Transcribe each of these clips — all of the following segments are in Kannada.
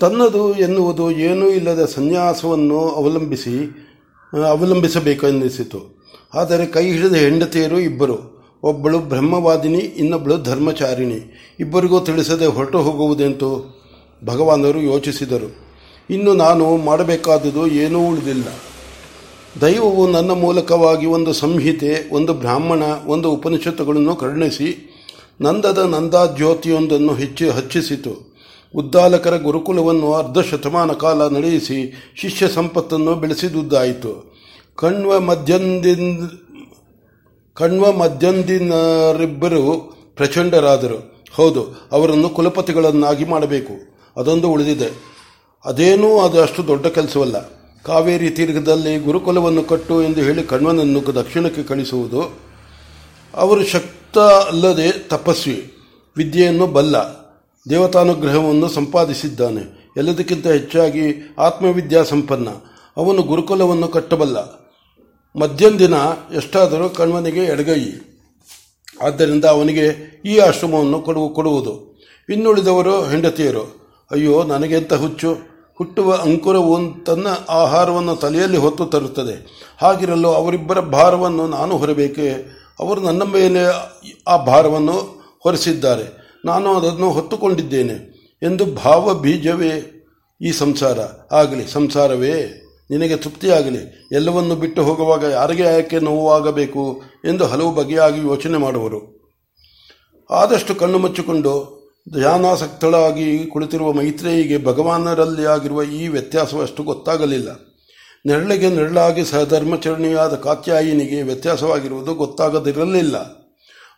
ತನ್ನದು ಎನ್ನುವುದು ಏನೂ ಇಲ್ಲದ ಸನ್ಯಾಸವನ್ನು ಅವಲಂಬಿಸಿ ಅವಲಂಬಿಸಬೇಕೆನ್ನಿಸಿತು ಆದರೆ ಕೈ ಹಿಡಿದ ಹೆಂಡತಿಯರು ಇಬ್ಬರು. ಒಬ್ಬಳು ಬ್ರಹ್ಮವಾದಿನಿ, ಇನ್ನೊಬ್ಬಳು ಧರ್ಮಚಾರಿಣಿ. ಇಬ್ಬರಿಗೂ ತಿಳಿಸದೆ ಹೊರಟು ಹೋಗುವುದೆಂತು ಭಗವಾನರು ಯೋಚಿಸಿದರು. ಇನ್ನು ನಾನು ಮಾಡಬೇಕಾದುದು ಏನೂ ಉಳಿದಿಲ್ಲ. ದೈವವು ನನ್ನ ಮೂಲಕವಾಗಿ ಒಂದು ಸಂಹಿತೆ, ಒಂದು ಬ್ರಾಹ್ಮಣ, ಒಂದು ಉಪನಿಷತ್ತುಗಳನ್ನು ಕರುಣಿಸಿ, ನಂದದ ನಂದಾಜ್ಯೋತಿಯೊಂದನ್ನು ಹೆಚ್ಚು ಹಚ್ಚಿಸಿತು. ಉದ್ದಾಲಕರ ಗುರುಕುಲವನ್ನು ಅರ್ಧ ಶತಮಾನ ಕಾಲ ನಡೆಯಿಸಿ ಶಿಷ್ಯ ಸಂಪತ್ತನ್ನು ಬೆಳೆಸಿದುದಾಯಿತು. ಕಣ್ವ ಮಧ್ಯಂದಿಂದ ಕಣ್ವ ಮಧ್ಯಂದಿನರಿಬ್ಬರು ಪ್ರಚಂಡರಾದರು. ಹೌದು, ಅವರನ್ನು ಕುಲಪತಿಗಳನ್ನಾಗಿ ಮಾಡಬೇಕು. ಅದೊಂದು ಉಳಿದಿದೆ. ಅದೇನೂ ಅದು ಅಷ್ಟು ದೊಡ್ಡ ಕೆಲಸವಲ್ಲ. ಕಾವೇರಿ ತೀರ್ಘದಲ್ಲಿ ಗುರುಕುಲವನ್ನು ಕಟ್ಟು ಎಂದು ಹೇಳಿ ಕಣ್ವನನ್ನು ದಕ್ಷಿಣಕ್ಕೆ ಕಳಿಸುವುದು ಅವರು ಶಕ್ತ ಅಲ್ಲದೆ ತಪಸ್ವಿ. ವಿದ್ಯೆಯನ್ನು ಬಲ್ಲ. ದೇವತಾನುಗ್ರಹವನ್ನು ಸಂಪಾದಿಸಿದ್ದಾನೆ. ಎಲ್ಲದಕ್ಕಿಂತ ಹೆಚ್ಚಾಗಿ ಆತ್ಮವಿದ್ಯಾ ಸಂಪನ್ನ. ಅವನು ಗುರುಕುಲವನ್ನು ಕಟ್ಟಬಲ್ಲ. ಮಧ್ಯಂದಿನ ಎಷ್ಟಾದರೂ ಕಣ್ವನಿಗೆ ಎಡಗೈ. ಆದ್ದರಿಂದ ಅವನಿಗೆ ಈ ಆಶ್ರಮವನ್ನು ಕೊಡುವ, ಕೊಡುವುದು. ಇನ್ನುಳಿದವರು ಹೆಂಡತಿಯರು. ಅಯ್ಯೋ, ನನಗೆಂತ ಹುಚ್ಚು. ಹುಟ್ಟುವ ಅಂಕುರವು ತನ್ನ ಆಹಾರವನ್ನು ತಲೆಯಲ್ಲಿ ಹೊತ್ತು ತರುತ್ತದೆ. ಹಾಗಿರಲು ಅವರಿಬ್ಬರ ಭಾರವನ್ನು ನಾನು ಹೊರಬೇಕೆ. ಅವರು ನನ್ನ ಮೇಲೆ ಆ ಭಾರವನ್ನು ಹೊರಿಸಿದ್ದಾರೆ. ನಾನು ಅದನ್ನು ಹೊತ್ತುಕೊಂಡಿದ್ದೇನೆ ಎಂದು ಭಾವ ಬೀಜವೇ ಈ ಸಂಸಾರ. ಆಗಲಿ, ಸಂಸಾರವೇ, ನಿನಗೆ ತೃಪ್ತಿಯಾಗಲಿ. ಎಲ್ಲವನ್ನು ಬಿಟ್ಟು ಹೋಗುವಾಗ ಯಾರಿಗೆ ಯಾಕೆ ನೋವಾಗಬೇಕು ಎಂದು ಹಲವು ಬಗೆಯಾಗಿ ಯೋಚನೆ ಮಾಡುವರು. ಆದಷ್ಟು ಕಣ್ಣು ಮುಚ್ಚಿಕೊಂಡು ಧ್ಯಾನಾಸಕ್ತಳಾಗಿ ಕುಳಿತಿರುವ ಮೈತ್ರೇಯಿಗೆ ಭಗವಾನರಲ್ಲಿ ಆಗಿರುವ ಈ ವ್ಯತ್ಯಾಸವಷ್ಟು ಗೊತ್ತಾಗಲಿಲ್ಲ. ನೆರಳಿಗೆ ನೆರಳಾಗಿ ಸಹಧರ್ಮಚರಣಿಯಾದ ಕಾತ್ಯಾಯಿನಿಗೆ ವ್ಯತ್ಯಾಸವಾಗಿರುವುದು ಗೊತ್ತಾಗದಿರಲಿಲ್ಲ.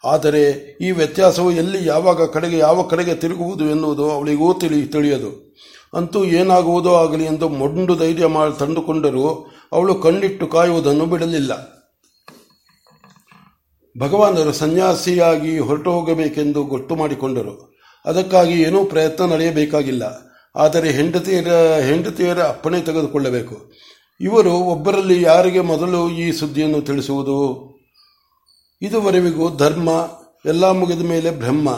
ಆದರೆ ಈ ವ್ಯತ್ಯಾಸವು ಎಲ್ಲಿ ಯಾವಾಗ ಕಡೆಗೆ ಯಾವ ಕಡೆಗೆ ತಿರುಗುವುದು ಎನ್ನುವುದು ಅವಳಿಗೂ ತಿಳಿ ತಿಳಿಯದು. ಅಂತೂ ಏನಾಗುವುದೋ ಆಗಲಿ ಎಂದು ಮೊಂಡು ಧೈರ್ಯ ಮಾಡಿ ತಂದುಕೊಂಡರೂ ಅವಳು ಕಣ್ಣಿಟ್ಟು ಕಾಯುವುದನ್ನು ಬಿಡಲಿಲ್ಲ. ಭಗವಾನರು ಸನ್ಯಾಸಿಯಾಗಿ ಹೊರಟು ಹೋಗಬೇಕೆಂದು ಗೊತ್ತು ಮಾಡಿಕೊಂಡರು. ಅದಕ್ಕಾಗಿ ಏನೂ ಪ್ರಯತ್ನ ನಡೆಯಬೇಕಾಗಿಲ್ಲ. ಆದರೆ ಹೆಂಡತಿಯರ ಹೆಂಡತಿಯರ ಅಪ್ಪಣೆ ತೆಗೆದುಕೊಳ್ಳಬೇಕು. ಇವರು ಒಬ್ಬರಲ್ಲಿ ಯಾರಿಗೆ ಮೊದಲು ಈ ಸುದ್ದಿಯನ್ನು ತಿಳಿಸುವುದು? ಇದುವರೆವಿಗೂ ಧರ್ಮ ಎಲ್ಲ ಮುಗಿದ ಮೇಲೆ ಬ್ರಹ್ಮ.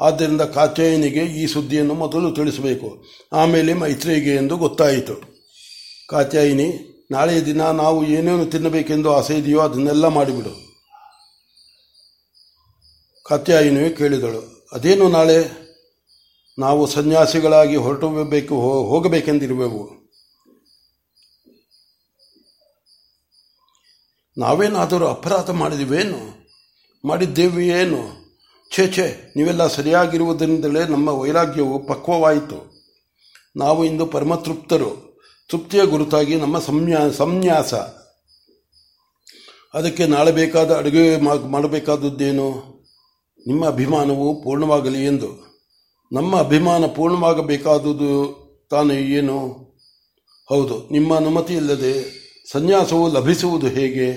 ಆದ್ದರಿಂದ ಕಾತ್ಯಾಯನಿಗೆ ಈ ಸುದ್ದಿಯನ್ನು ಮೊದಲು ತಿಳಿಸಬೇಕು. ಆಮೇಲೆ ಮೈತ್ರಿಗೆ ಎಂದು ಗೊತ್ತಾಯಿತು. ಕಾತ್ಯಾಯಿನಿ ನಾಳೆಯ ದಿನ ನಾವು ಏನೇನು ತಿನ್ನಬೇಕೆಂದು ಆಸೆ ಇದೆಯೋ ಅದನ್ನೆಲ್ಲ ಮಾಡಿಬಿಡು. ಕಾತ್ಯಾಯಿನಿ ಕೇಳಿದಳು. ಅದೇನು ನಾಳೆ? ನಾವು ಸನ್ಯಾಸಿಗಳಾಗಿ ಹೊರಟು ಹೋಗಬೇಕೆಂದಿರುವೆವು. ನಾವೇನಾದರೂ ಅಪರಾಧ ಮಾಡಿದಿವೇನು? ಮಾಡಿದ್ದೇವೆಯೇನು ಛೇ ಛೇ, ನೀವೆಲ್ಲ ಸರಿಯಾಗಿರುವುದರಿಂದಲೇ ನಮ್ಮ ವೈರಾಗ್ಯವು ಪಕ್ವವಾಯಿತು. ನಾವು ಇಂದು ಪರಮತೃಪ್ತರು. ತೃಪ್ತಿಯ ಗುರುತಾಗಿ ನಮ್ಮ ಸಂನ್ಯಾ, ಸಂನ್ಯಾಸ. ಅದಕ್ಕೆ ನಾಳೆ ಬೇಕಾದ ಅಡುಗೆ ಮಾಡಬೇಕಾದದ್ದೇನು? ನಿಮ್ಮ ಅಭಿಮಾನವು ಪೂರ್ಣವಾಗಲಿ ಎಂದು. ನಮ್ಮ ಅಭಿಮಾನ ಪೂರ್ಣವಾಗಬೇಕಾದುದು ತಾನು ಏನು? ಹೌದು, ನಿಮ್ಮ ಅನುಮತಿ ಇಲ್ಲದೆ ಸನ್ಯಾಸವು ಲಭಿಸುವುದು ಹೇಗೆ?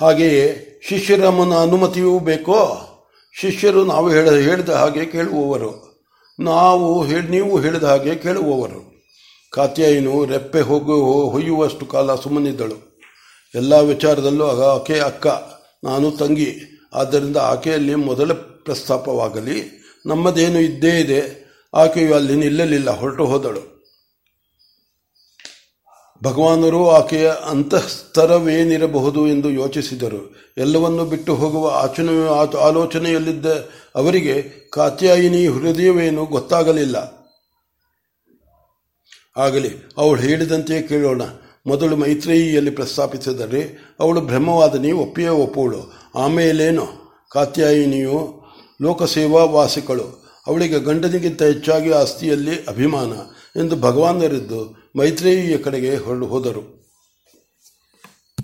ಹಾಗೆಯೇ ಶಿಷ್ಯರ ಅನುಮತಿಯೂ ಬೇಕೋ? ಶಿಷ್ಯರು ನಾವು ಹೇಳ, ಹೇಳಿದ ಹಾಗೆ ಕೇಳುವವರು. ನಾವು ಹೇಳಿ ನೀವು ಹೇಳಿದ ಹಾಗೆ ಕೇಳುವವರು. ಕಾತ್ಯಾಯಿನು ರೆಪ್ಪೆ ಹೋಗು ಹೊಯ್ಯುವಷ್ಟು ಕಾಲ ಸುಮ್ಮನಿದ್ದಳು. ಎಲ್ಲ ವಿಚಾರದಲ್ಲೂ ಆಕೆ ಅಕ್ಕ, ನಾನು ತಂಗಿ. ಆದ್ದರಿಂದ ಆಕೆಯಲ್ಲಿ ಮೊದಲ ಪ್ರಸ್ತಾಪವಾಗಲಿ. ನಮ್ಮದೇನು ಇದ್ದೇ ಇದೆ. ಆಕೆಯು ಅಲ್ಲಿ ನಿಲ್ಲಲಿಲ್ಲ, ಹೊರಟು ಹೋದಳು. ಭಗವಾನರು ಆಕೆಯ ಅಂತಃಸ್ತರವೇನಿರಬಹುದು ಎಂದು ಯೋಚಿಸಿದರು. ಎಲ್ಲವನ್ನು ಬಿಟ್ಟು ಹೋಗುವ ಆಚನ ಆಲೋಚನೆಯಲ್ಲಿದ್ದ ಅವರಿಗೆ ಕಾತ್ಯಾಯಿನಿ ಹೃದಯವೇನು ಗೊತ್ತಾಗಲಿಲ್ಲ. ಆಗಲಿ, ಅವಳು ಹೇಳಿದಂತೆಯೇ ಕೇಳೋಣ. ಮೊದಲು ಮೈತ್ರೇಯಿಯಲ್ಲಿ ಪ್ರಸ್ತಾಪಿಸಿದರೆ, ಅವಳು ಬ್ರಹ್ಮವಾದನಿ ಒಪ್ಪಿಯೇ ಒಪ್ಪುವಳು. ಆಮೇಲೇನು? ಕಾತ್ಯಾಯಿನಿಯು ಲೋಕಸೇವಾ ವಾಸಿಗಳು ಅವಳಿಗೆ ಗಂಡನಿಗಿಂತ ಹೆಚ್ಚಾಗಿ ಆಸ್ತಿಯಲ್ಲಿ ಅಭಿಮಾನ ಎಂದು ಭಗವಾನರಿದ್ದು ಮೈತ್ರೇಯಿಯ ಕಡೆಗೆ ಹೊರಡು ಹೋದರು.